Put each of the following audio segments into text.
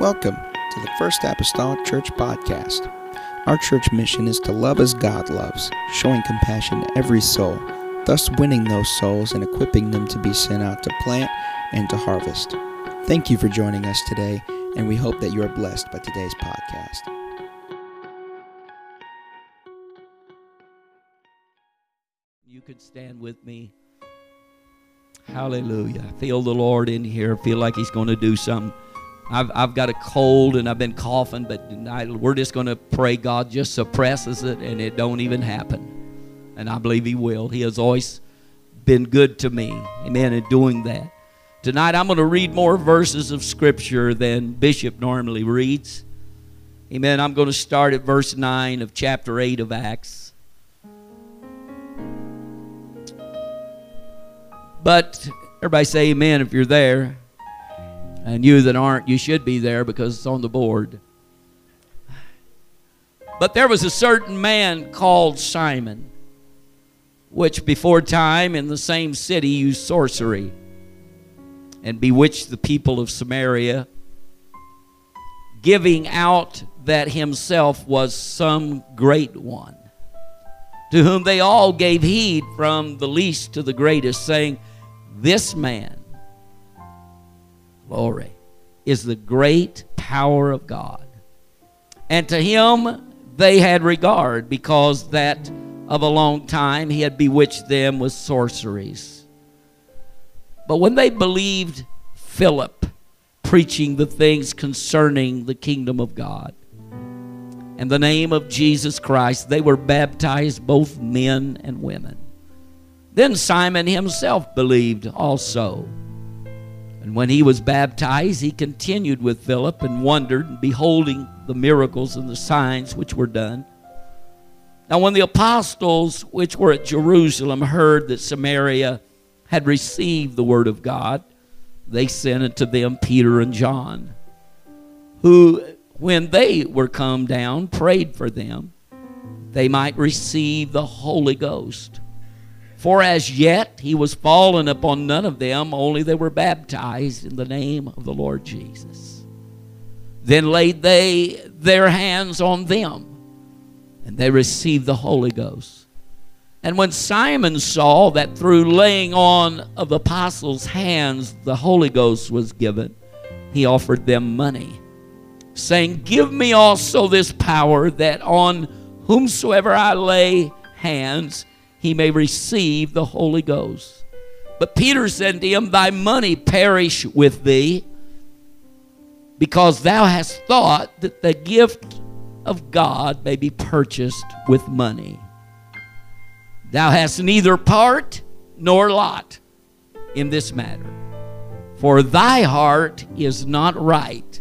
Welcome to the First Apostolic Church Podcast. Our church mission is to love as God loves, showing compassion to every soul, thus winning those souls and equipping them to be sent out to plant and to harvest. Thank you for joining us today, and we hope that you are blessed by today's podcast. You could stand with me. Hallelujah. Feel the Lord in here. Feel like He's going to do something. I've, I've got a cold and I've been coughing, but tonight we're just going to pray God just suppresses it and it don't even happen. And I believe He will. He has always been good to me. Amen. In doing that. Tonight I'm going to read more verses of Scripture than Bishop normally reads. Amen. I'm going to start at verse 9 of chapter 8 of Acts. But everybody say amen if you're there. And you that aren't, you should be there because it's on the board. But there was a certain man called Simon, which before time in the same city used sorcery and bewitched the people of Samaria, giving out that himself was some great one, to whom they all gave heed from the least to the greatest, saying, This man glory, is the great power of God. And to him they had regard because that of a long time he had bewitched them with sorceries. But when they believed Philip preaching the things concerning the kingdom of God and the name of Jesus Christ, they were baptized, both men and women. Then Simon himself believed also and when he was baptized, he continued with Philip and wondered, beholding the miracles and the signs which were done. Now, when the apostles which were at Jerusalem heard that Samaria had received the word of God, they sent unto them Peter and John, who, when they were come down, prayed for them, they might receive the Holy Ghost. For as yet he was fallen upon none of them, only they were baptized in the name of the Lord Jesus. Then laid they their hands on them, and they received the Holy Ghost. And when Simon saw that through laying on of the apostles' hands the Holy Ghost was given, he offered them money, saying, Give me also this power that on whomsoever I lay hands, he may receive the Holy Ghost. But Peter said to him, Thy money perish with thee, because thou hast thought that the gift of God may be purchased with money. Thou hast neither part nor lot in this matter, for thy heart is not right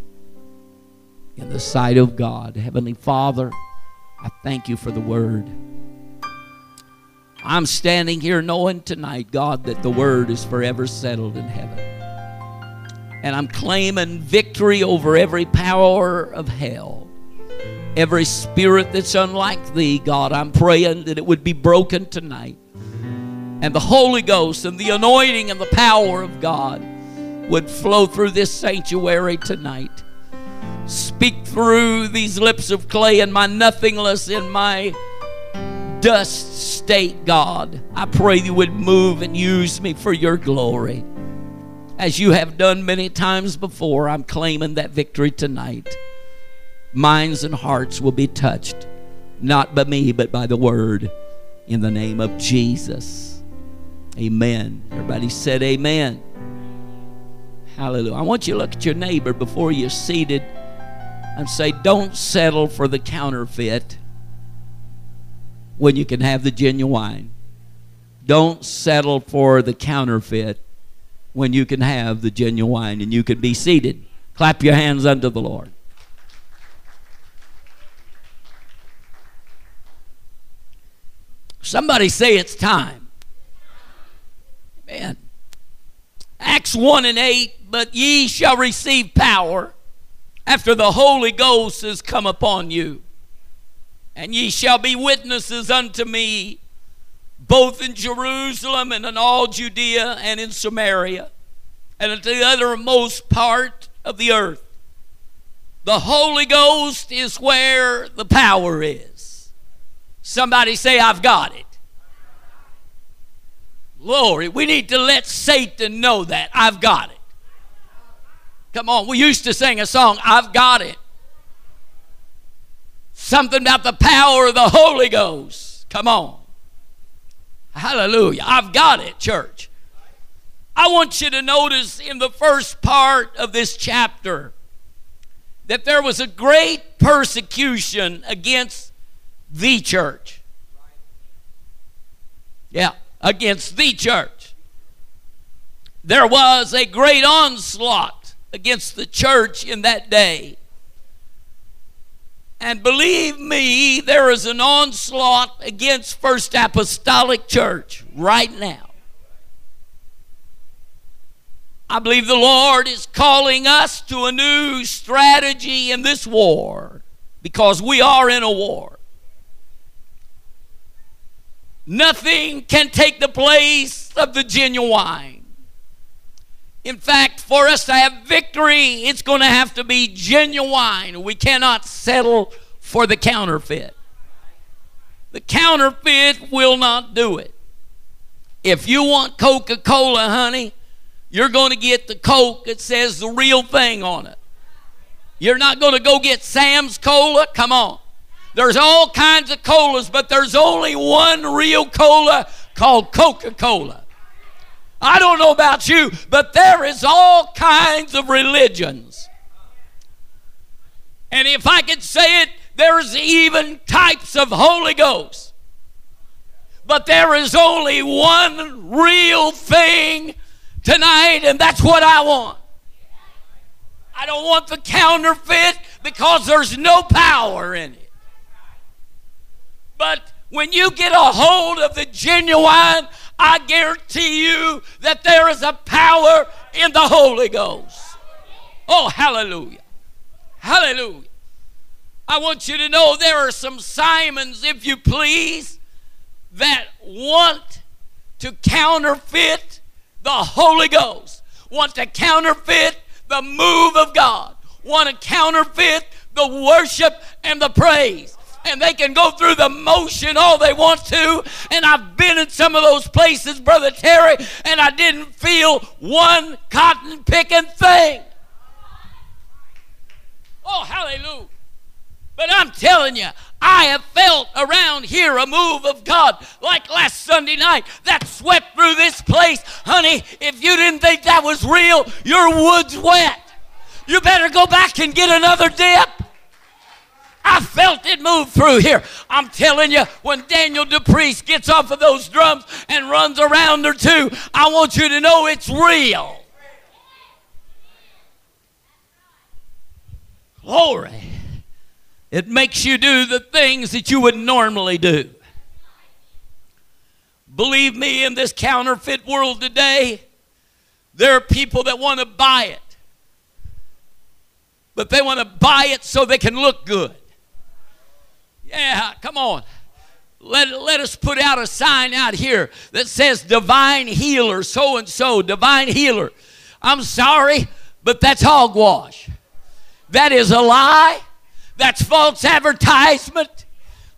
in the sight of God. Heavenly Father, I thank you for the word. I'm standing here knowing tonight, God, that the word is forever settled in heaven. And I'm claiming victory over every power of hell. Every spirit that's unlike thee, God, I'm praying that it would be broken tonight. And the Holy Ghost and the anointing and the power of God would flow through this sanctuary tonight. Speak through these lips of clay and my nothingness in my dust state, God. I pray you would move and use me for your glory. As you have done many times before, I'm claiming that victory tonight. Minds and hearts will be touched, not by me, but by the word in the name of Jesus. Amen. Everybody said amen. Hallelujah. I want you to look at your neighbor before you're seated and say, Don't settle for the counterfeit when you can have the genuine. Don't settle for the counterfeit when you can have the genuine and you can be seated. Clap your hands unto the Lord. Somebody say it's time. Man. Acts 1 and 8, but ye shall receive power after the Holy Ghost has come upon you and ye shall be witnesses unto me both in Jerusalem and in all Judea and in Samaria and unto the uttermost part of the earth. The Holy Ghost is where the power is. Somebody say, I've got it. Glory. We need to let Satan know that. I've got it. Come on. We used to sing a song, I've got it. Something about the power of the Holy Ghost. Come on. Hallelujah. I've got it, church. I want you to notice in the first part of this chapter that there was a great persecution against the church. Yeah, against the church. There was a great onslaught against the church in that day. And believe me, there is an onslaught against First Apostolic Church right now. I believe the Lord is calling us to a new strategy in this war because we are in a war. Nothing can take the place of the genuine. In fact, for us to have victory, it's going to have to be genuine. We cannot settle for the counterfeit. The counterfeit will not do it. If you want Coca Cola, honey, you're going to get the Coke that says the real thing on it. You're not going to go get Sam's Cola. Come on. There's all kinds of colas, but there's only one real cola called Coca Cola. I don't know about you, but there is all kinds of religions. And if I could say it, there's even types of Holy Ghost. But there is only one real thing tonight, and that's what I want. I don't want the counterfeit because there's no power in it. But when you get a hold of the genuine, I guarantee you that there is a power in the Holy Ghost. Oh, hallelujah. Hallelujah. I want you to know there are some Simons, if you please, that want to counterfeit the Holy Ghost, want to counterfeit the move of God, want to counterfeit the worship and the praise and they can go through the motion all they want to. And I've been in some of those places, Brother Terry, and I didn't feel one cotton picking thing. Oh, hallelujah. But I'm telling you, I have felt around here a move of God like last Sunday night that swept through this place. Honey, if you didn't think that was real, your wood's wet. You better go back and get another dip. I felt it move through here. I'm telling you, when Daniel DePriest gets off of those drums and runs around or two, I want you to know it's real. Glory. It makes you do the things that you would normally do. Believe me, in this counterfeit world today, there are people that want to buy it. But they want to buy it so they can look good. Yeah, come on. Let, let us put out a sign out here that says divine healer, so and so, divine healer. I'm sorry, but that's hogwash. That is a lie. That's false advertisement.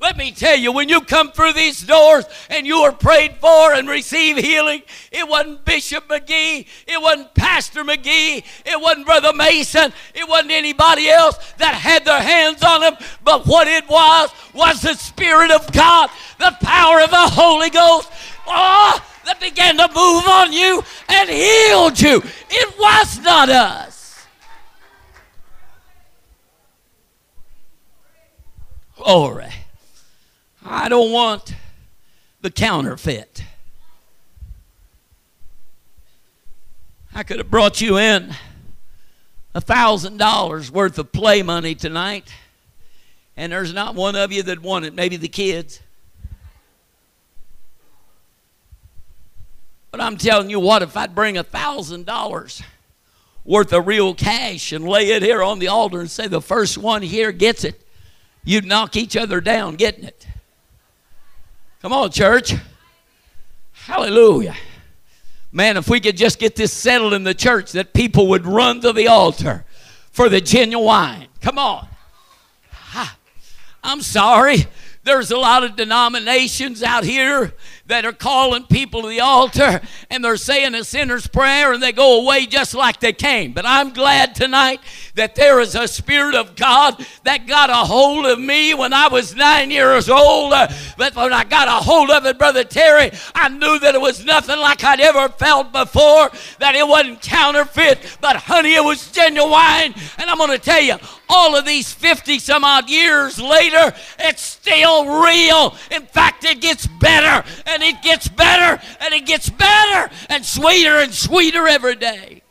Let me tell you, when you come through these doors and you are prayed for and receive healing, it wasn't Bishop McGee, it wasn't Pastor McGee, it wasn't Brother Mason, it wasn't anybody else that had their hands on them, but what it was was the Spirit of God, the power of the Holy Ghost. Oh, that began to move on you and healed you. It was not us. Glory. I don't want the counterfeit. I could have brought you in a thousand dollars worth of play money tonight, and there's not one of you that want it, maybe the kids. But I'm telling you what, if I'd bring a thousand dollars worth of real cash and lay it here on the altar and say the first one here gets it, you'd knock each other down getting it. Come on, church. Hallelujah. Man, if we could just get this settled in the church, that people would run to the altar for the genuine. wine. Come on. I'm sorry. There's a lot of denominations out here that are calling people to the altar and they're saying a sinner's prayer and they go away just like they came. But I'm glad tonight that there is a Spirit of God that got a hold of me when I was nine years old. Uh, but when I got a hold of it, Brother Terry, I knew that it was nothing like I'd ever felt before, that it wasn't counterfeit, but honey, it was genuine. And I'm going to tell you, all of these 50 some odd years later, it's still real. In fact, it gets better and it gets better and it gets better and sweeter and sweeter every day.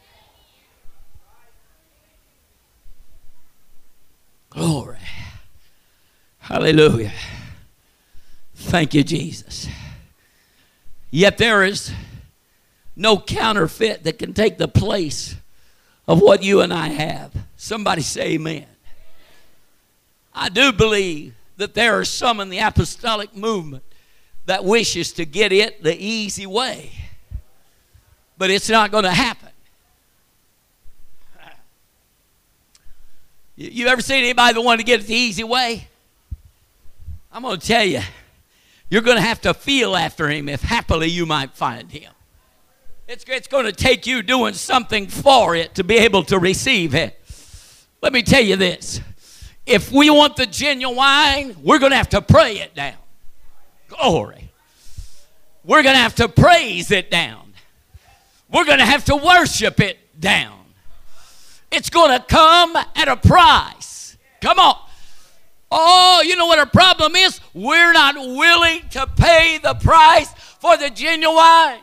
Glory. Hallelujah. Thank you, Jesus. Yet there is no counterfeit that can take the place of what you and I have. Somebody say amen. I do believe that there are some in the apostolic movement that wishes to get it the easy way. But it's not going to happen. You ever seen anybody that wanted to get it the easy way? I'm going to tell you, you're going to have to feel after him if happily you might find him. It's, it's going to take you doing something for it to be able to receive it. Let me tell you this if we want the genuine, we're going to have to pray it down. Glory. We're going to have to praise it down. We're going to have to worship it down. It's going to come at a price. Come on. Oh, you know what our problem is? We're not willing to pay the price for the genuine.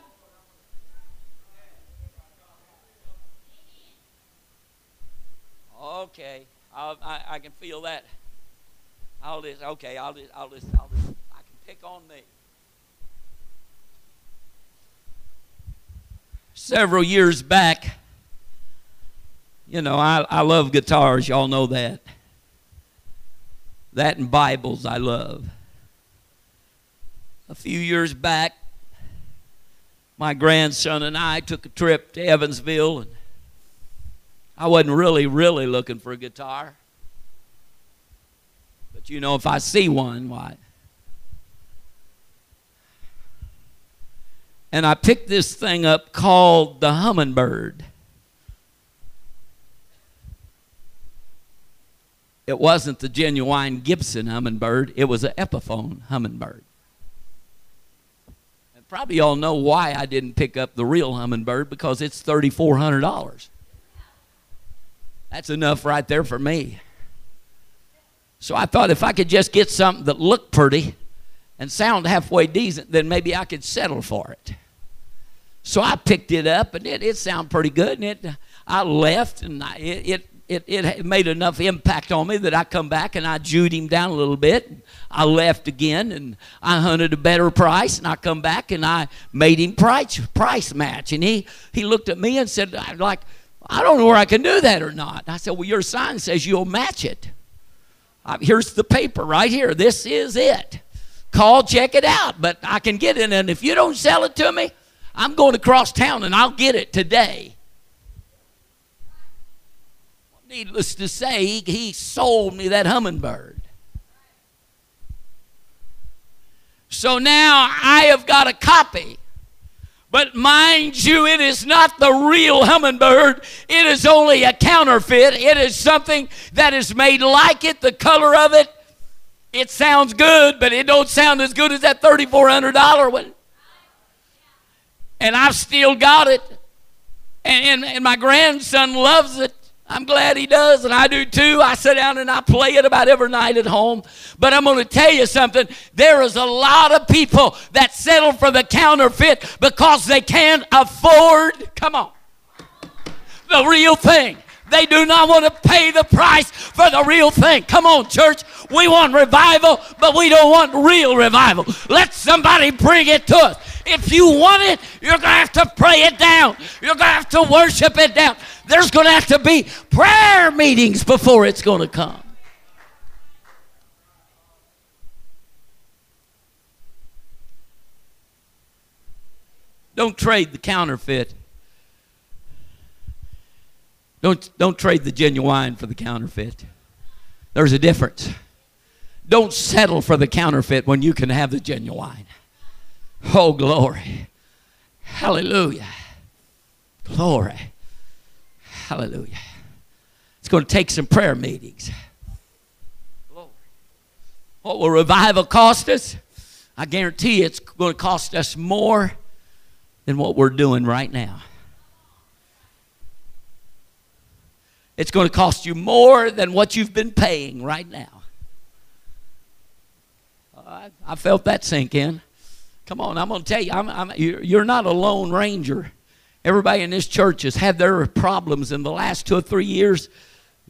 Okay, I, I can feel that. I'll just okay. I'll just I'll just I'll just I can pick on me. Several years back, you know, I, I love guitars. Y'all know that. That and Bibles I love. A few years back, my grandson and I took a trip to Evansville and I wasn't really, really looking for a guitar. But you know, if I see one, why? And I picked this thing up called the hummingbird. It wasn't the genuine Gibson hummingbird, it was an Epiphone hummingbird. And probably y'all know why I didn't pick up the real hummingbird because it's $3,400. That's enough right there for me. So I thought if I could just get something that looked pretty and sound halfway decent, then maybe I could settle for it. So I picked it up and it, it sounded pretty good. And it, I left and I, it, it, it made enough impact on me that I come back and I jewed him down a little bit. I left again and I hunted a better price and I come back and I made him price, price match. And he, he looked at me and said, I'd like, I don't know where I can do that or not. I said, Well, your sign says you'll match it. Uh, here's the paper right here. This is it. Call, check it out. But I can get it. And if you don't sell it to me, I'm going across town and I'll get it today. Needless to say, he, he sold me that hummingbird. So now I have got a copy but mind you, it is not the real hummingbird. It is only a counterfeit. It is something that is made like it, the color of it. It sounds good, but it don't sound as good as that $3,400 one. And I've still got it. And, and, and my grandson loves it. I'm glad he does, and I do too. I sit down and I play it about every night at home. But I'm going to tell you something. There is a lot of people that settle for the counterfeit because they can't afford, come on, the real thing. They do not want to pay the price for the real thing. Come on, church. We want revival, but we don't want real revival. Let somebody bring it to us. If you want it, you're going to have to pray it down. You're going to have to worship it down. There's going to have to be prayer meetings before it's going to come. Don't trade the counterfeit. Don't, don't trade the genuine for the counterfeit. There's a difference. Don't settle for the counterfeit when you can have the genuine. Oh, glory. Hallelujah. Glory. Hallelujah. It's going to take some prayer meetings. Glory. What will revival cost us? I guarantee it's going to cost us more than what we're doing right now. It's going to cost you more than what you've been paying right now. I, I felt that sink in. Come on, I'm going to tell you, I'm, I'm, you're not a lone ranger. Everybody in this church has had their problems in the last two or three years.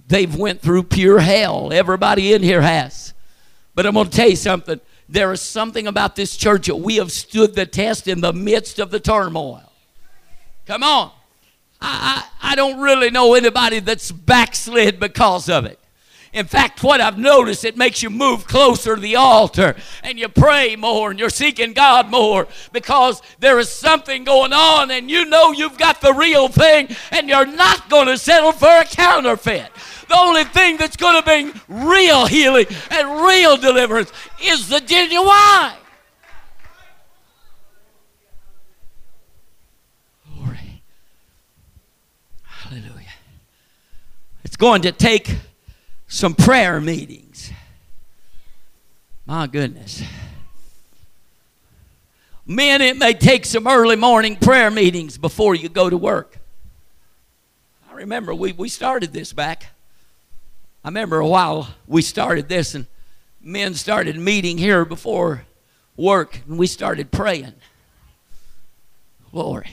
They've went through pure hell. Everybody in here has. But I'm going to tell you something. There is something about this church that we have stood the test in the midst of the turmoil. Come on. I, I, I don't really know anybody that's backslid because of it. In fact, what I've noticed, it makes you move closer to the altar and you pray more and you're seeking God more because there is something going on and you know you've got the real thing and you're not going to settle for a counterfeit. The only thing that's going to bring real healing and real deliverance is the genuine. Glory. Hallelujah. It's going to take some prayer meetings. My goodness. Men, it may take some early morning prayer meetings before you go to work. I remember we, we started this back. I remember a while we started this, and men started meeting here before work, and we started praying. Glory.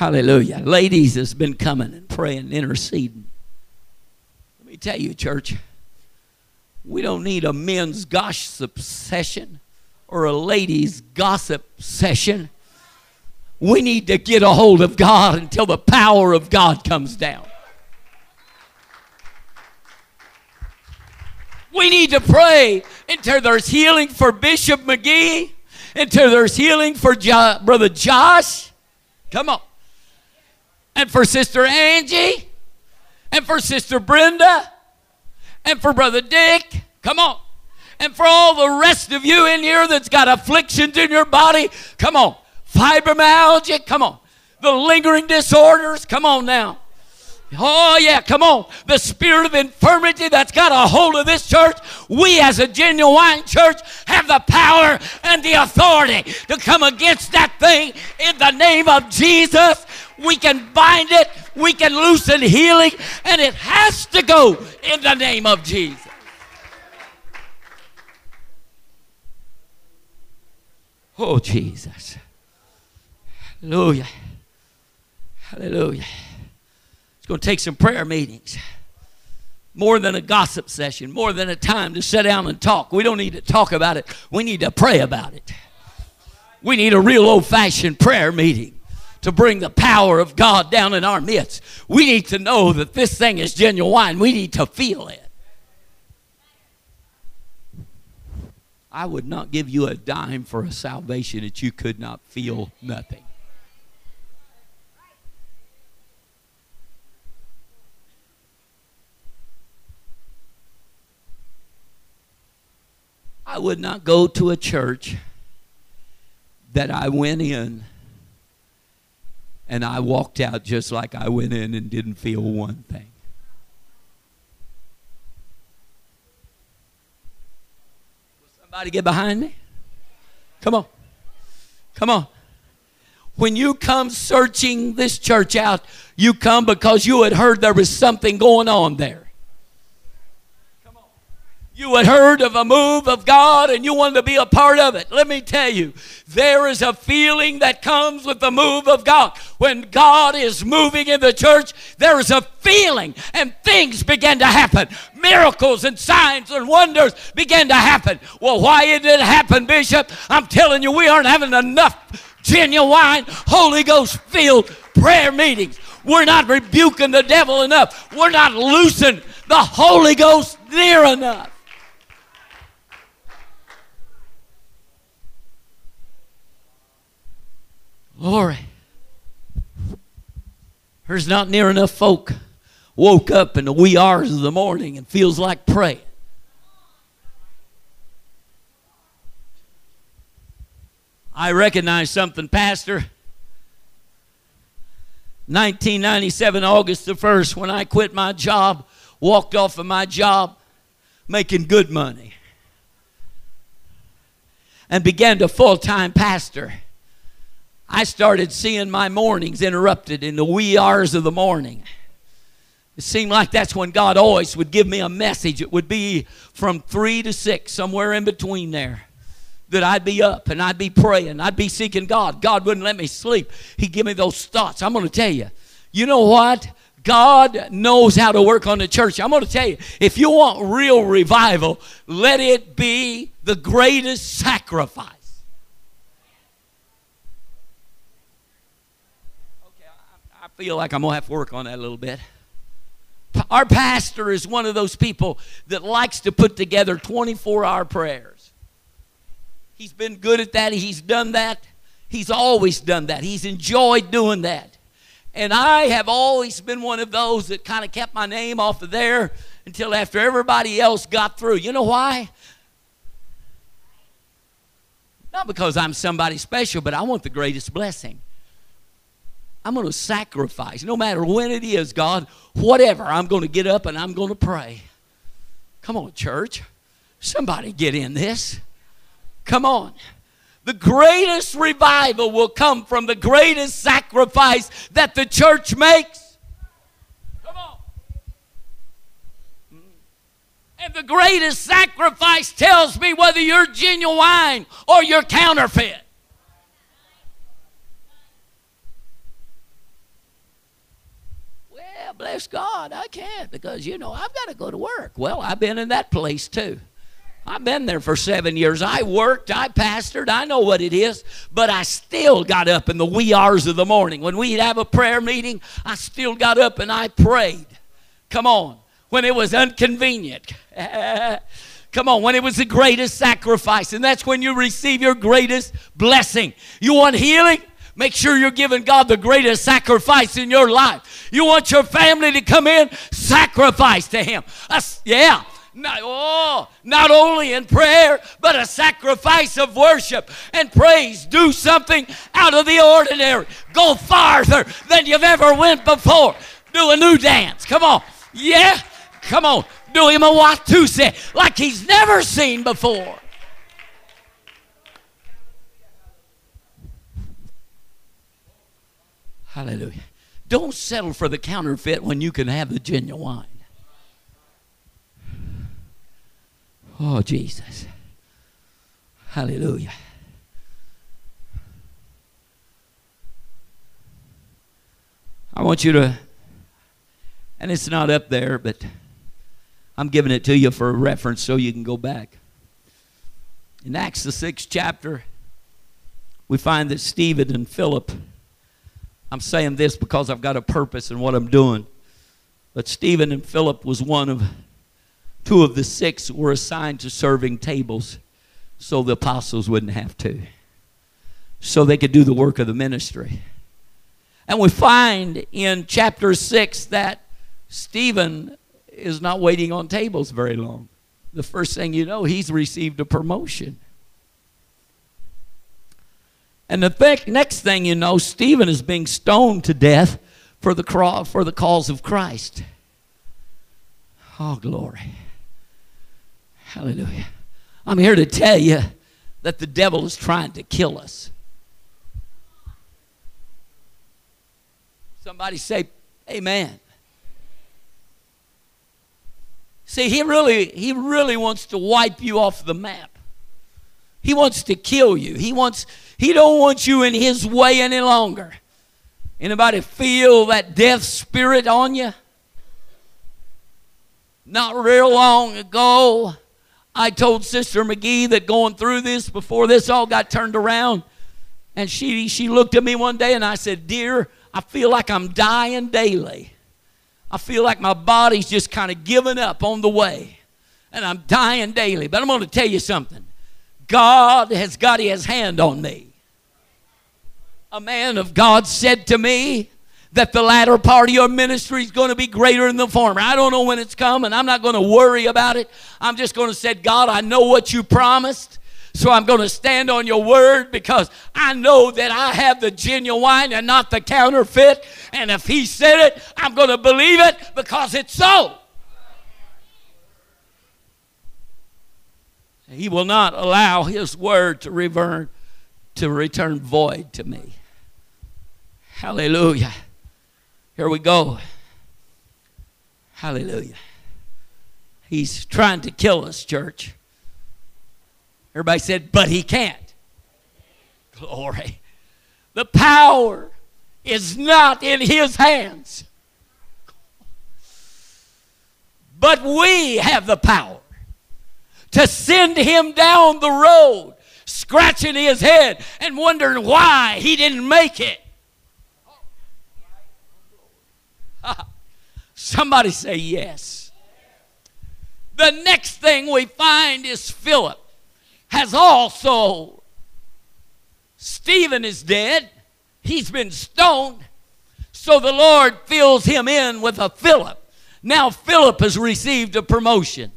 Hallelujah. Ladies has been coming and praying, interceding. Let me tell you, church, we don't need a men's gossip session or a ladies' gossip session. We need to get a hold of God until the power of God comes down. We need to pray until there's healing for Bishop McGee, until there's healing for jo- Brother Josh. Come on and for Sister Angie, and for Sister Brenda, and for Brother Dick. Come on. And for all the rest of you in here that's got afflictions in your body, come on. Fibromyalgia, come on. The lingering disorders, come on now. Oh, yeah, come on. The spirit of infirmity that's got a hold of this church, we as a genuine church have the power and the authority to come against that thing in the name of Jesus. We can bind it, we can loosen healing, and it has to go in the name of Jesus. Oh, Jesus. Hallelujah. Hallelujah. Going to take some prayer meetings. More than a gossip session, more than a time to sit down and talk. We don't need to talk about it, we need to pray about it. We need a real old fashioned prayer meeting to bring the power of God down in our midst. We need to know that this thing is genuine. We need to feel it. I would not give you a dime for a salvation that you could not feel nothing. I would not go to a church that I went in and I walked out just like I went in and didn't feel one thing. Will somebody get behind me? Come on. Come on. When you come searching this church out, you come because you had heard there was something going on there you had heard of a move of God and you wanted to be a part of it. Let me tell you, there is a feeling that comes with the move of God. When God is moving in the church, there is a feeling and things begin to happen. Miracles and signs and wonders begin to happen. Well, why did it happen, Bishop? I'm telling you, we aren't having enough genuine Holy Ghost filled prayer meetings. We're not rebuking the devil enough. We're not loosing the Holy Ghost near enough. Glory. There's not near enough folk woke up in the wee hours of the morning and feels like praying. I recognize something, Pastor. 1997, August the 1st, when I quit my job, walked off of my job making good money, and began to full time pastor. I started seeing my mornings interrupted in the wee hours of the morning. It seemed like that's when God always would give me a message. It would be from three to six, somewhere in between there that I'd be up and I'd be praying. I'd be seeking God. God wouldn't let me sleep. He'd give me those thoughts. I'm going to tell you, you know what? God knows how to work on the church. I'm going to tell you, if you want real revival, let it be the greatest sacrifice. Okay, I, I feel like I'm going to have to work on that a little bit. Our pastor is one of those people that likes to put together 24 hour prayers. He's been good at that. He's done that. He's always done that. He's enjoyed doing that. And I have always been one of those that kind of kept my name off of there until after everybody else got through. You know why? Not because I'm somebody special, but I want the greatest blessing. I'm going to sacrifice, no matter when it is, God, whatever, I'm going to get up and I'm going to pray. Come on, church. Somebody get in this. Come on. The greatest revival will come from the greatest sacrifice that the church makes. Come on. Mm. And the greatest sacrifice tells me whether you're genuine or you're counterfeit. Well, bless God, I can't because, you know, I've got to go to work. Well, I've been in that place too. I've been there for seven years. I worked, I pastored, I know what it is, but I still got up in the wee hours of the morning. When we'd have a prayer meeting, I still got up and I prayed. Come on. When it was inconvenient. Come on, when it was the greatest sacrifice. And that's when you receive your greatest blessing. You want healing? Make sure you're giving God the greatest sacrifice in your life. You want your family to come in? Sacrifice to Him. Yeah. Not, oh, not only in prayer, but a sacrifice of worship and praise. Do something out of the ordinary. Go farther than you've ever went before. Do a new dance. Come on. Yeah. Come on. Do him a Watusi like he's never seen before. Hallelujah. Don't settle for the counterfeit when you can have the genuine. Oh, Jesus. Hallelujah. I want you to, and it's not up there, but I'm giving it to you for reference so you can go back. In Acts, the sixth chapter, we find that Stephen and Philip, I'm saying this because I've got a purpose in what I'm doing, but Stephen and Philip was one of Two of the six were assigned to serving tables so the apostles wouldn't have to, so they could do the work of the ministry. And we find in chapter 6 that Stephen is not waiting on tables very long. The first thing you know, he's received a promotion. And the th- next thing you know, Stephen is being stoned to death for the, cro- for the cause of Christ. Oh, glory. Hallelujah. I'm here to tell you that the devil is trying to kill us. Somebody say, Amen. See, he really, he really wants to wipe you off the map. He wants to kill you. He wants, he don't want you in his way any longer. Anybody feel that death spirit on you? Not real long ago, I told Sister McGee that going through this before this all got turned around, and she she looked at me one day and I said, "Dear, I feel like I'm dying daily. I feel like my body's just kind of giving up on the way, and I'm dying daily. But I'm going to tell you something. God has got His hand on me. A man of God said to me that the latter part of your ministry is going to be greater than the former. I don't know when it's coming. I'm not going to worry about it. I'm just going to say, God, I know what you promised. So I'm going to stand on your word because I know that I have the genuine and not the counterfeit. And if he said it, I'm going to believe it because it's so. He will not allow his word to return to return void to me. Hallelujah. Here we go. Hallelujah. He's trying to kill us, church. Everybody said, but he can't. Glory. The power is not in his hands. But we have the power to send him down the road, scratching his head and wondering why he didn't make it. Somebody say yes. The next thing we find is Philip has also, Stephen is dead, he's been stoned, so the Lord fills him in with a Philip. Now, Philip has received a promotion,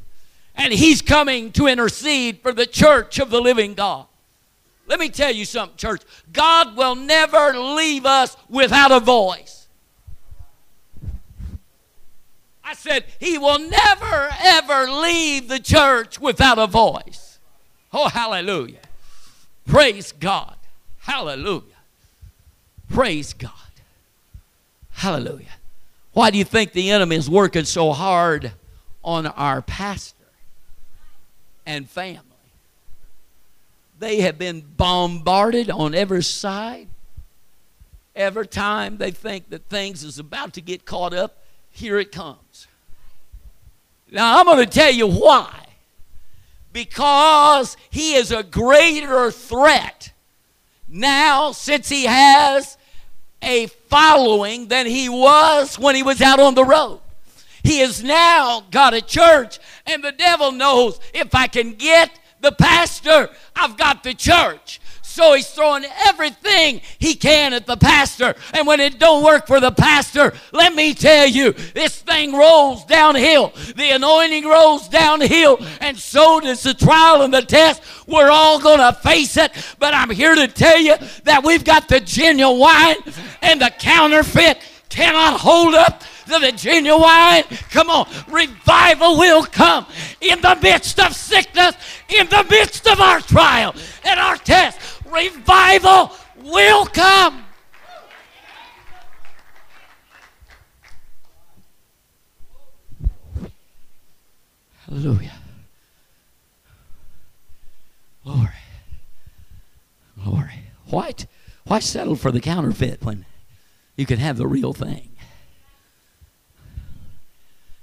and he's coming to intercede for the church of the living God. Let me tell you something, church. God will never leave us without a voice. I said, He will never, ever leave the church without a voice. Oh, hallelujah. Praise God. Hallelujah. Praise God. Hallelujah. Why do you think the enemy is working so hard on our pastor and family? They have been bombarded on every side. Every time they think that things is about to get caught up, here it comes. Now, I'm going to tell you why. Because he is a greater threat now since he has a following than he was when he was out on the road. He has now got a church, and the devil knows if I can get the pastor, I've got the church. So he's throwing everything he can at the pastor. And when it don't work for the pastor, let me tell you, this thing rolls downhill. The anointing rolls downhill, and so does the trial and the test. We're all going to face it, but I'm here to tell you that we've got the genuine wine, and the counterfeit cannot hold up the genuine. Come on, revival will come in the midst of sickness, in the midst of our trial and our test revival will come. Hallelujah. Glory. Glory. Why, why settle for the counterfeit when you can have the real thing?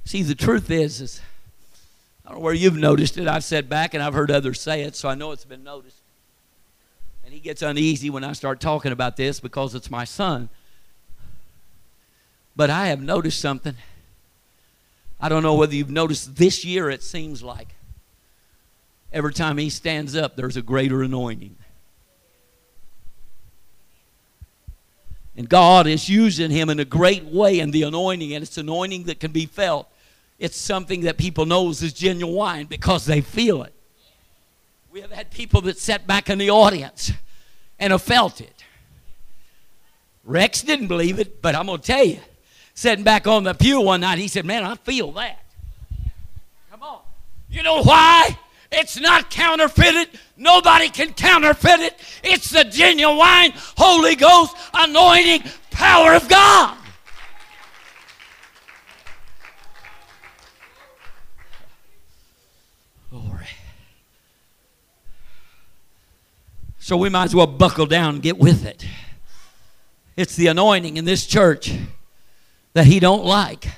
See, the truth is, is I don't know where you've noticed it. I've said back and I've heard others say it, so I know it's been noticed. And he gets uneasy when I start talking about this because it's my son. But I have noticed something. I don't know whether you've noticed this year, it seems like every time he stands up, there's a greater anointing. And God is using him in a great way in the anointing, and it's anointing that can be felt. It's something that people knows is genuine wine because they feel it. We have had people that sat back in the audience and have felt it. Rex didn't believe it, but I'm going to tell you, sitting back on the pew one night, he said, Man, I feel that. Come on. You know why? It's not counterfeited. Nobody can counterfeit it. It's the genuine Holy Ghost anointing power of God. So we might as well buckle down and get with it. It's the anointing in this church that he don't like.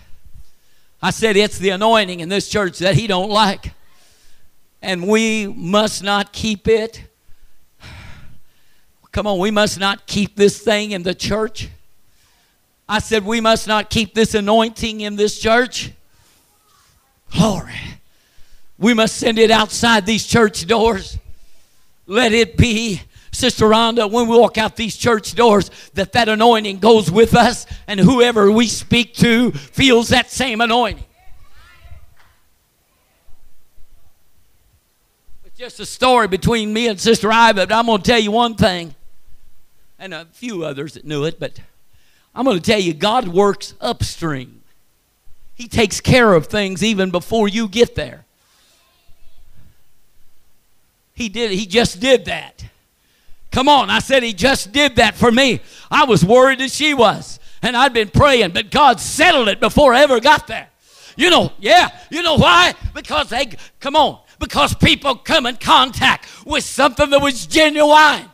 I said it's the anointing in this church that he don't like. And we must not keep it. Come on, we must not keep this thing in the church. I said we must not keep this anointing in this church. Glory. We must send it outside these church doors. Let it be Sister Rhonda, when we walk out these church doors, that that anointing goes with us, and whoever we speak to feels that same anointing. Just a story between me and Sister Ivy, but I'm going to tell you one thing, and a few others that knew it, but I'm going to tell you God works upstream. He takes care of things even before you get there. He did he just did that. Come on, I said he just did that for me. I was worried as she was, and I'd been praying, but God settled it before I ever got there. You know, yeah, you know why? Because they come on, because people come in contact with something that was genuine.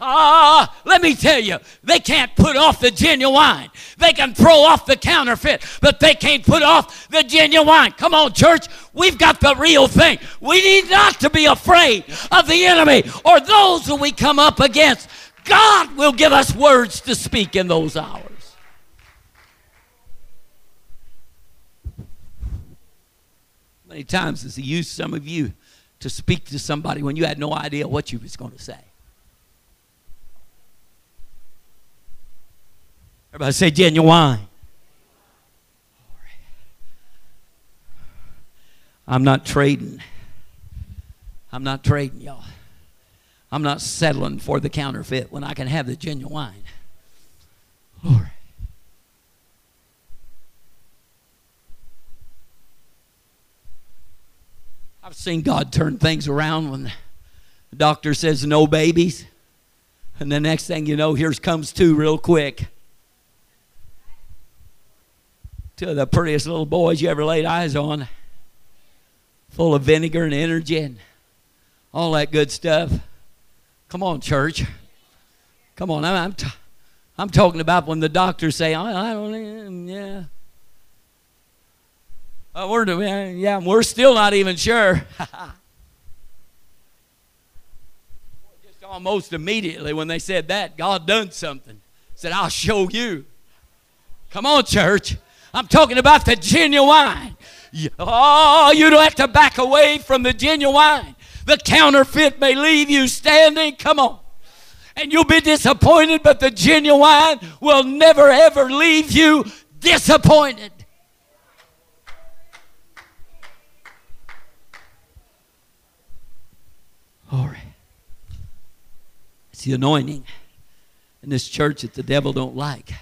Ah, let me tell you, they can't put off the genuine. They can throw off the counterfeit, but they can't put off the genuine. Come on, church, we've got the real thing. We need not to be afraid of the enemy or those who we come up against. God will give us words to speak in those hours. Many times has He used some of you to speak to somebody when you had no idea what you was going to say. Everybody say genuine. I'm not trading. I'm not trading, y'all. I'm not settling for the counterfeit when I can have the genuine. Glory. I've seen God turn things around when the doctor says no babies, and the next thing you know, here's comes two real quick two of the prettiest little boys you ever laid eyes on, full of vinegar and energy and all that good stuff. Come on, church. Come on. I'm, I'm, t- I'm talking about when the doctors say, I, I don't, yeah. Uh, we're yeah, we're still not even sure. Just almost immediately when they said that, God done something. Said, I'll show you. Come on, church. I'm talking about the genuine. Oh, you don't have to back away from the genuine. The counterfeit may leave you standing. Come on. And you'll be disappointed, but the genuine will never ever leave you disappointed. Glory. The anointing in this church that the devil don't like.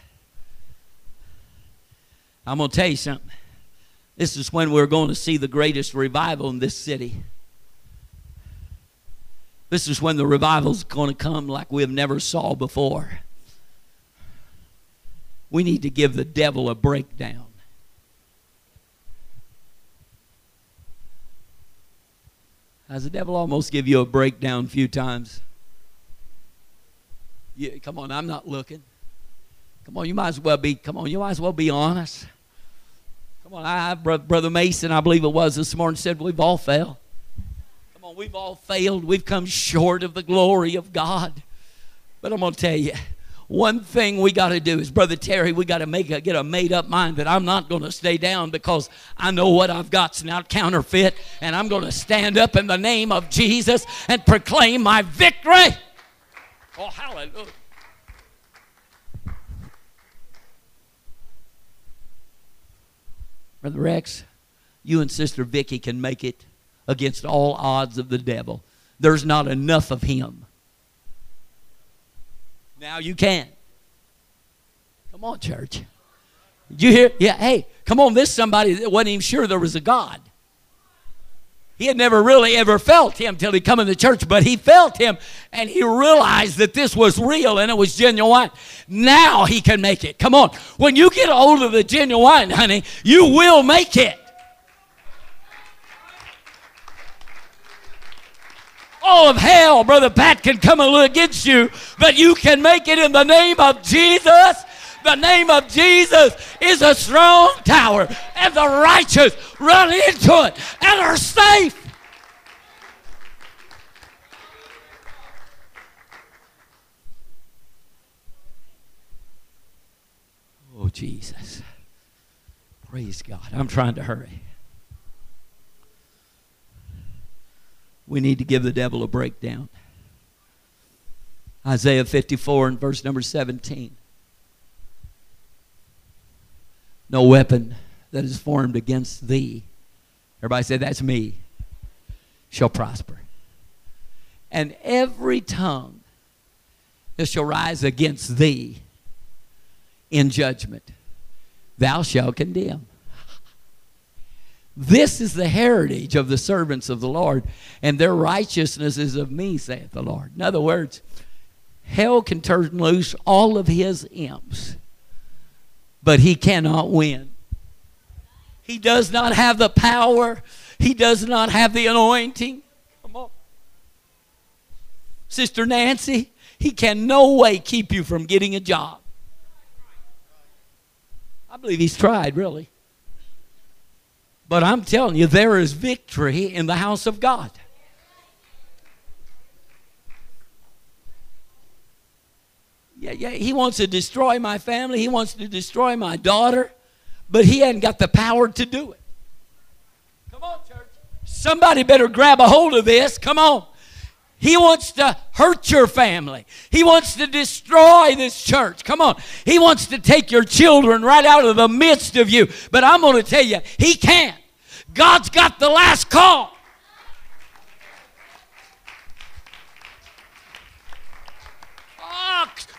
I'm going to tell you something. This is when we're going to see the greatest revival in this city. This is when the revival is going to come like we have never saw before. We need to give the devil a breakdown. Has the devil almost give you a breakdown a few times? Come on, I'm not looking. Come on, you might as well be, come on, you might as well be honest. Come on, I, Brother Mason, I believe it was this morning, said we've all failed. Come on, we've all failed. We've come short of the glory of God. But I'm to tell you, one thing we got to do is, Brother Terry, we got to make a, get a made up mind that I'm not to stay down because I know what I've got's not counterfeit, and I'm to stand up in the name of Jesus and proclaim my victory. Oh, hallelujah. Brother Rex, you and Sister Vicky can make it against all odds of the devil. There's not enough of him. Now you can. Come on, church. Did you hear? Yeah, hey, come on. This somebody that wasn't even sure there was a God. He had never really ever felt him till he come in the church, but he felt him and he realized that this was real and it was genuine. Now he can make it. Come on. When you get hold of the genuine, honey, you will make it. All of hell, Brother Pat, can come against you, but you can make it in the name of Jesus. The name of Jesus is a strong tower, and the righteous run into it and are safe. Oh, Jesus. Praise God. I'm trying to hurry. We need to give the devil a breakdown. Isaiah 54 and verse number 17. No weapon that is formed against thee, everybody say, That's me, shall prosper. And every tongue that shall rise against thee in judgment, thou shalt condemn. This is the heritage of the servants of the Lord, and their righteousness is of me, saith the Lord. In other words, hell can turn loose all of his imps, but he cannot win. He does not have the power, he does not have the anointing. Come on. Sister Nancy, he can no way keep you from getting a job. I believe he's tried, really. But I'm telling you, there is victory in the house of God. Yeah, yeah, he wants to destroy my family. He wants to destroy my daughter, but he hasn't got the power to do it. Come on, church. Somebody better grab a hold of this. Come on. He wants to hurt your family. He wants to destroy this church. Come on. He wants to take your children right out of the midst of you. But I'm going to tell you, He can't. God's got the last call.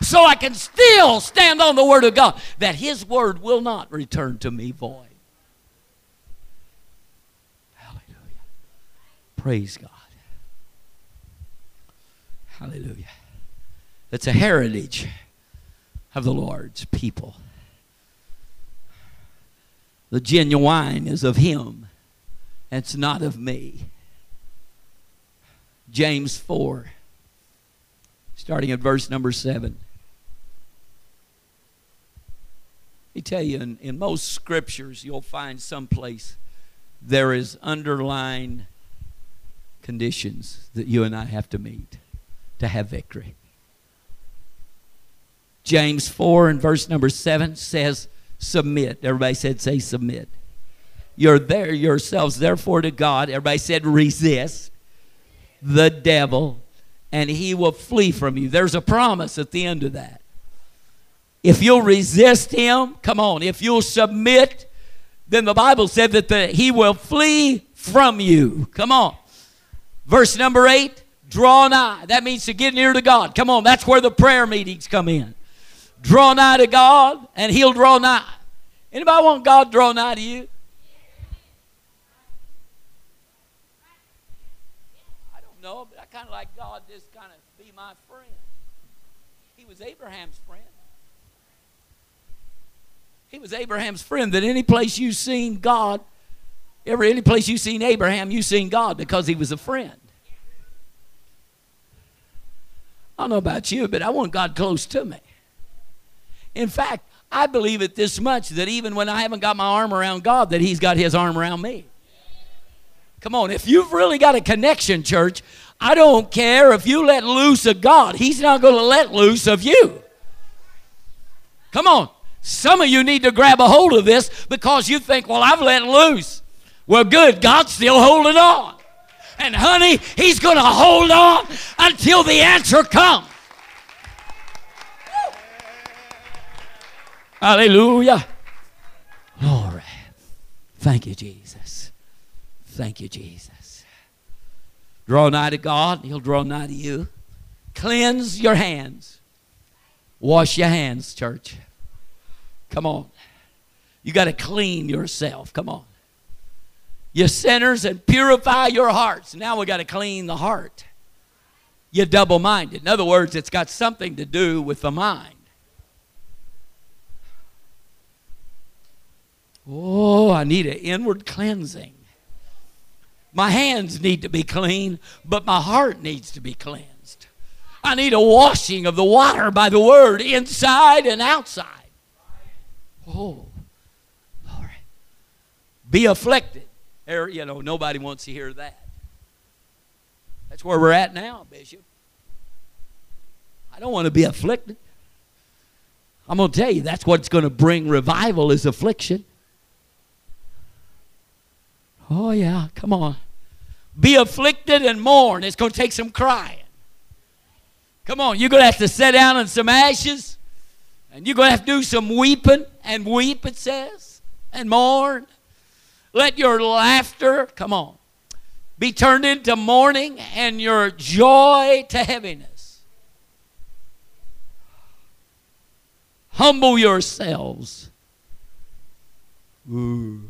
So I can still stand on the Word of God that His Word will not return to me void. Hallelujah. Praise God. Hallelujah. It's a heritage of the Lord's people. The genuine is of Him, it's not of me. James 4, starting at verse number 7. Let me tell you, in, in most scriptures, you'll find someplace there is underlying conditions that you and I have to meet to have victory. James 4 and verse number 7 says, Submit. Everybody said, Say submit. You're there yourselves, therefore, to God. Everybody said, Resist the devil, and he will flee from you. There's a promise at the end of that. If you'll resist him, come on, if you'll submit, then the Bible said that the, he will flee from you. Come on. Verse number 8 Draw nigh. That means to get near to God. Come on, that's where the prayer meetings come in. Draw nigh to God, and He'll draw nigh. Anybody want God to draw nigh to you? I don't know, but I kind of like God just kind of be my friend. He was Abraham's. He was Abraham's friend. That any place you've seen God, every any place you've seen Abraham, you've seen God because he was a friend. I don't know about you, but I want God close to me. In fact, I believe it this much that even when I haven't got my arm around God, that He's got His arm around me. Come on, if you've really got a connection, church, I don't care if you let loose of God, He's not going to let loose of you. Come on. Some of you need to grab a hold of this because you think, well, I've let loose. Well, good, God's still holding on. And honey, he's going to hold on until the answer comes. Hallelujah. Glory. Thank you, Jesus. Thank you, Jesus. Draw nigh to God, He'll draw nigh to you. Cleanse your hands. Wash your hands, church. Come on. You got to clean yourself. Come on you sinners, and purify your hearts. Now we got to clean the heart. You're double minded. In other words, it's got something to do with the mind. Oh, I need an inward cleansing. My hands need to be clean, but my heart needs to be cleansed. I need a washing of the water by the word inside and outside. Oh, Lord. Be afflicted you know, nobody wants to hear that. That's where we're at now, Bishop. I don't want to be afflicted. I'm going to tell you, that's what's going to bring revival is affliction. Oh, yeah, come on. Be afflicted and mourn. It's going to take some crying. Come on, you're going to have to sit down in some ashes. And you're going to have to do some weeping and weep, it says, and mourn. Let your laughter, come on, be turned into mourning and your joy to heaviness. Humble yourselves. Ooh.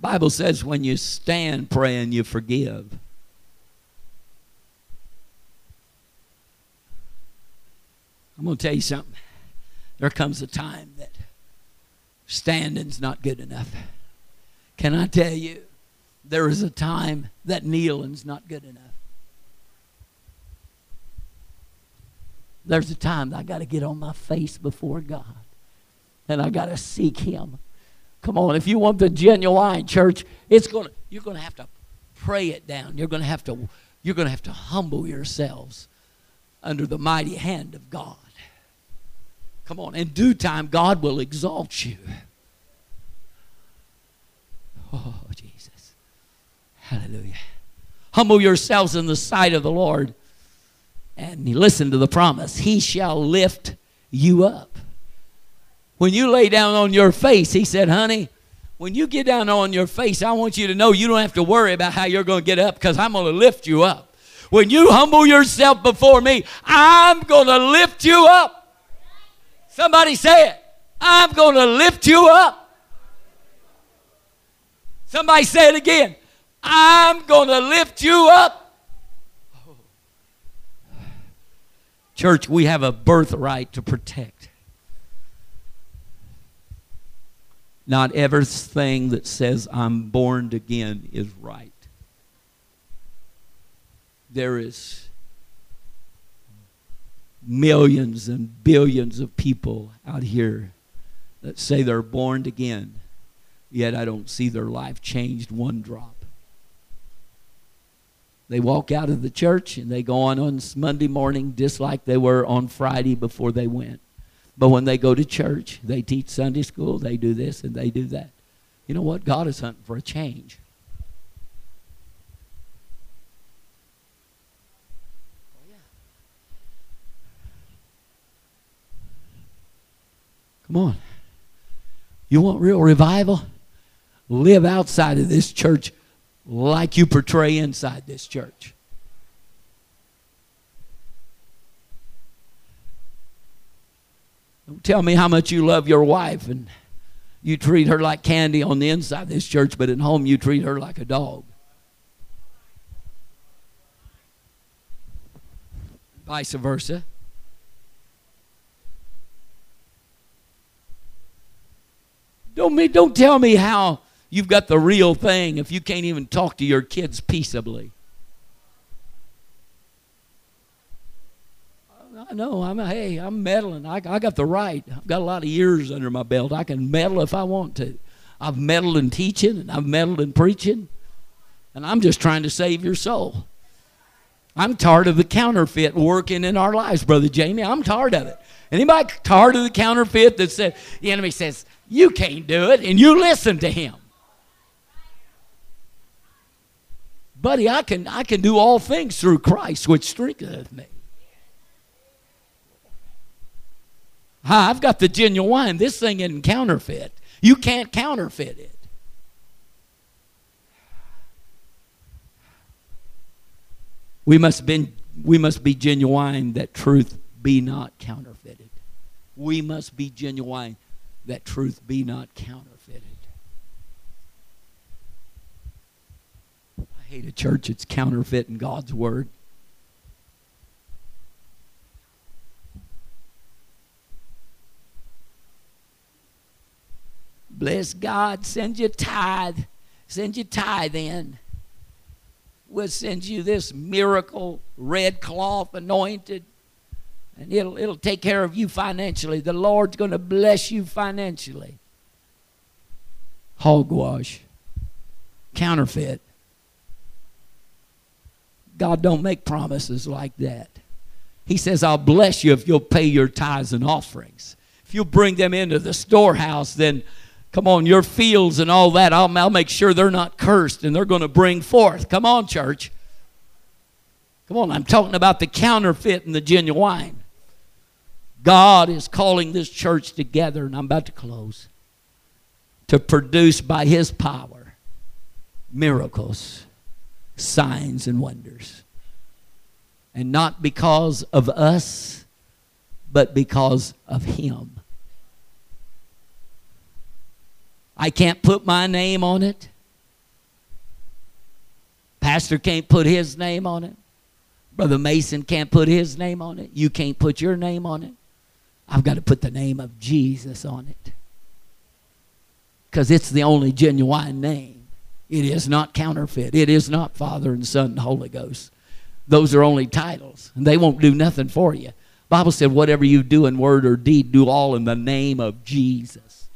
Bible says when you stand praying, you forgive. I'm going to tell you something. There comes a time that standing's not good enough. Can I tell you, there is a time that kneeling's not good enough. There's a time that I got to get on my face before God and I got to seek Him. Come on, if you want the genuine church, it's to you're going to have to pray it down. You're to have to you're to have to humble yourselves under the mighty hand of God. Come on, in due time God will exalt you. Oh, Jesus. Hallelujah. Humble yourselves in the sight of the Lord and listen to the promise. He shall lift you up. When you lay down on your face, he said, honey, when you get down on your face, I want you to know you don't have to worry about how you're going to get up because I'm going to lift you up. When you humble yourself before me, I'm going to lift you up. Somebody say it. I'm going to lift you up. Somebody say it again. I'm going to lift you up. Church, we have a birthright to protect. Not everything that says I'm born again is right. There is millions and billions of people out here that say they're born again, yet I don't see their life changed one drop. They walk out of the church and they go on on Monday morning just like they were on Friday before they went. But when they go to church, they teach Sunday school, they do this and they do that. You know what? God is hunting for a change. Come on. You want real revival? Live outside of this church like you portray inside this church. Don't tell me how much you love your wife and you treat her like candy on the inside of this church, but at home you treat her like a dog. Vice versa. Don't, me, don't tell me how you've got the real thing if you can't even talk to your kids peaceably. I know. I'm hey, I'm meddling. I, I got the right. I've got a lot of years under my belt. I can meddle if I want to. I've meddled in teaching and I've meddled in preaching, and I'm just trying to save your soul. I'm tired of the counterfeit working in our lives, brother Jamie. I'm tired of it. Anybody tired of the counterfeit that said the enemy says you can't do it, and you listen to him? buddy, I can, I can do all things through Christ, which strengtheneth me. Hi, I've got the genuine. wine. This thing isn't counterfeit. You can't counterfeit it. We must, be, we must be genuine that truth be not counterfeited. We must be genuine that truth be not counterfeited. I hate a church that's counterfeiting God's word. Bless God, send you tithe. Send you tithe in. We'll send you this miracle red cloth anointed, and it'll, it'll take care of you financially. The Lord's going to bless you financially. Hogwash. Counterfeit. God don't make promises like that. He says, I'll bless you if you'll pay your tithes and offerings. If you'll bring them into the storehouse, then Come on, your fields and all that, I'll, I'll make sure they're not cursed and they're going to bring forth. Come on, church. Come on, I'm talking about the counterfeit and the genuine. God is calling this church together, and I'm about to close, to produce by His power miracles, signs, and wonders. And not because of us, but because of Him. I can't put my name on it. Pastor can't put his name on it. Brother Mason can't put his name on it. You can't put your name on it. I've got to put the name of Jesus on it. Because it's the only genuine name. It is not counterfeit. It is not Father and Son and Holy Ghost. Those are only titles, and they won't do nothing for you. Bible said, whatever you do in word or deed, do all in the name of Jesus.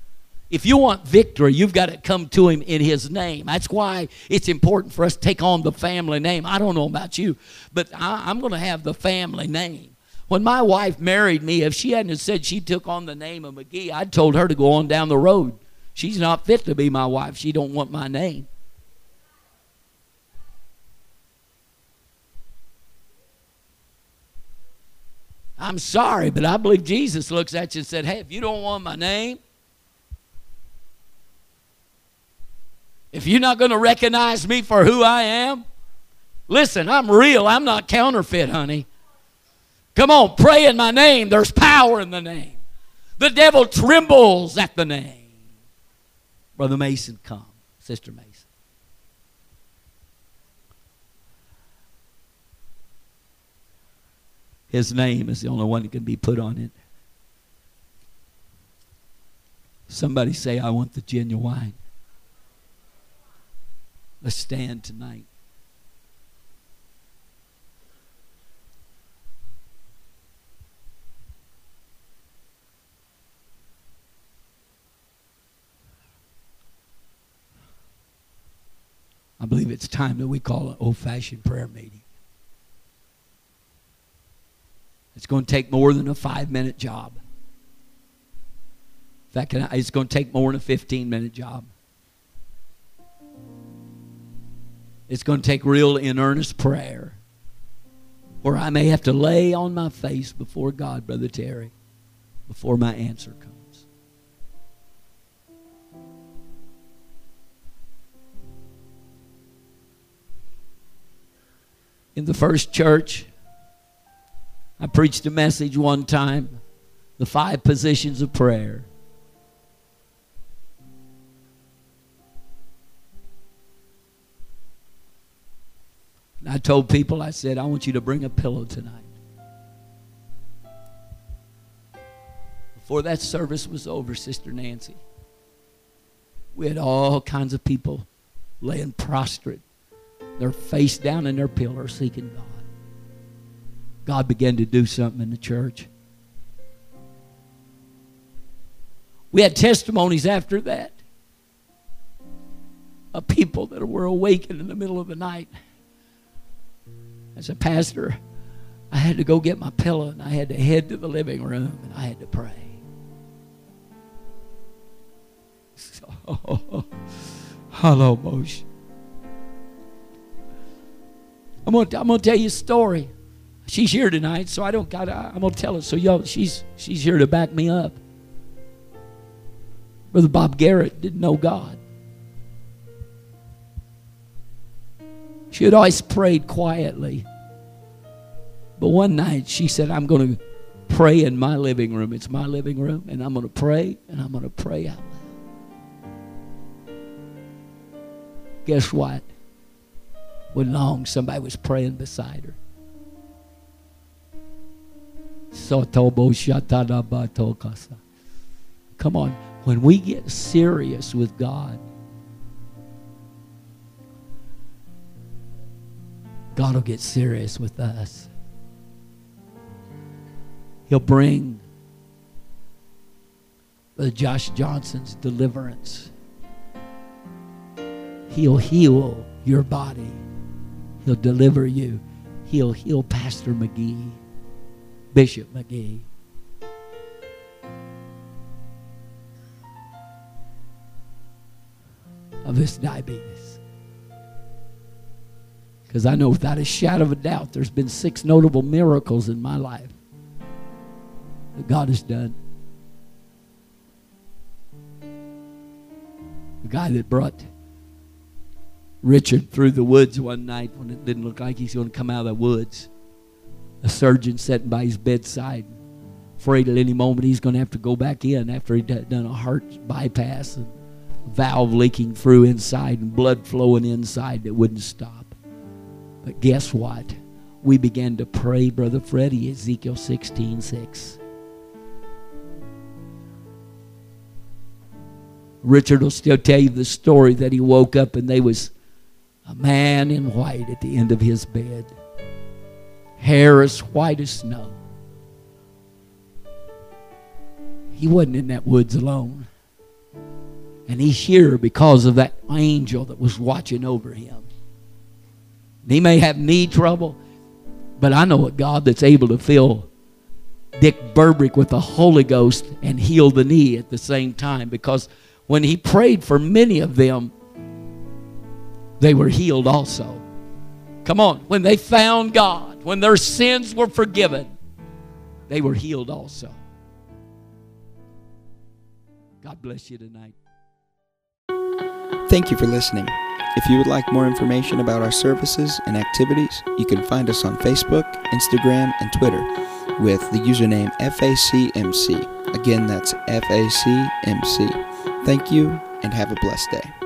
If you want victory, you've got to come to him in his name. That's why it's important for us to take on the family name. I don't know about you, but I, am going to have the family name. When my wife married me, if she hadn't said she took on the name of McGee, I'd told her to go on down the road. She's not fit to be my wife. She don't want my name. I'm sorry, but I believe Jesus looks at you and said, Hey, if you don't want my name, if you're not going to recognize me for who I am, listen, I'm real. I'm not counterfeit, honey. Come on, pray in my name. There's power in the name. The devil trembles at the name. Brother Mason, come. Sister Mason. His name is the only one that can be put on it. Somebody say, I want the genuine. Let's stand tonight. It's time that we call an old fashioned prayer meeting. It's going to take more than a five minute job. In fact, it's going to take more than a 15 minute job. It's going to take real in earnest prayer where I may have to lay on my face before God, Brother Terry, before my answer comes. In the first church. I preached a message one time the five positions of prayer. And I told people, I said, I want you to bring a pillow tonight. Before that service was over, Sister Nancy, we had all kinds of people laying prostrate they're face down in their pillar seeking God. God began to do something in the church. We had testimonies after that of people that were awakened in the middle of the night. As a pastor, I had to go get my pillow and I had to head to the living room and I had to pray. So, hello, Moshe. I'm gonna, I'm gonna tell you a story. She's here tonight, so I don't got. I'm gonna tell it. So y'all, she's she's here to back me up. Brother Bob Garrett didn't know God. She had always prayed quietly. But one night she said, I'm going to pray in my living room. It's my living room, and I'm going to pray, and I'm going to pray out loud. Guess what? When long somebody was praying beside her. Come on, when we get serious with God, God will get serious with us. He'll bring the Josh Johnson's deliverance. He'll heal your body. He'll deliver you. He'll heal Pastor McGee, Bishop McGee. of this diabetes. Because I know without a shadow of a doubt, there's been six notable miracles in my life that God has done. The guy that brought Richard through the woods one night when it didn't look like he's going to come out of the woods. A surgeon sitting by his bedside, afraid at any moment he's going to have to go back in after he'd done a heart bypass and valve leaking through inside and blood flowing inside that wouldn't stop. But guess what? We began to pray, Brother Freddie, Ezekiel 16 6. Richard will still tell you the story that he woke up and they was a man in white at the end of his bed, hair as white as snow. He wasn't in that woods alone. And he's here because of that angel that was watching over him. He may have knee trouble, but I know a God that's able to fill Dick Burbrick with the Holy Ghost and heal the knee at the same time because when he prayed for many of them, they were healed also. Come on, when they found God, when their sins were forgiven, they were healed also. God bless you tonight. Thank you for listening. If you would like more information about our services and activities, you can find us on Facebook, Instagram, and Twitter with the username FACMC. Again, that's FACMC. Thank you and have a blessed day.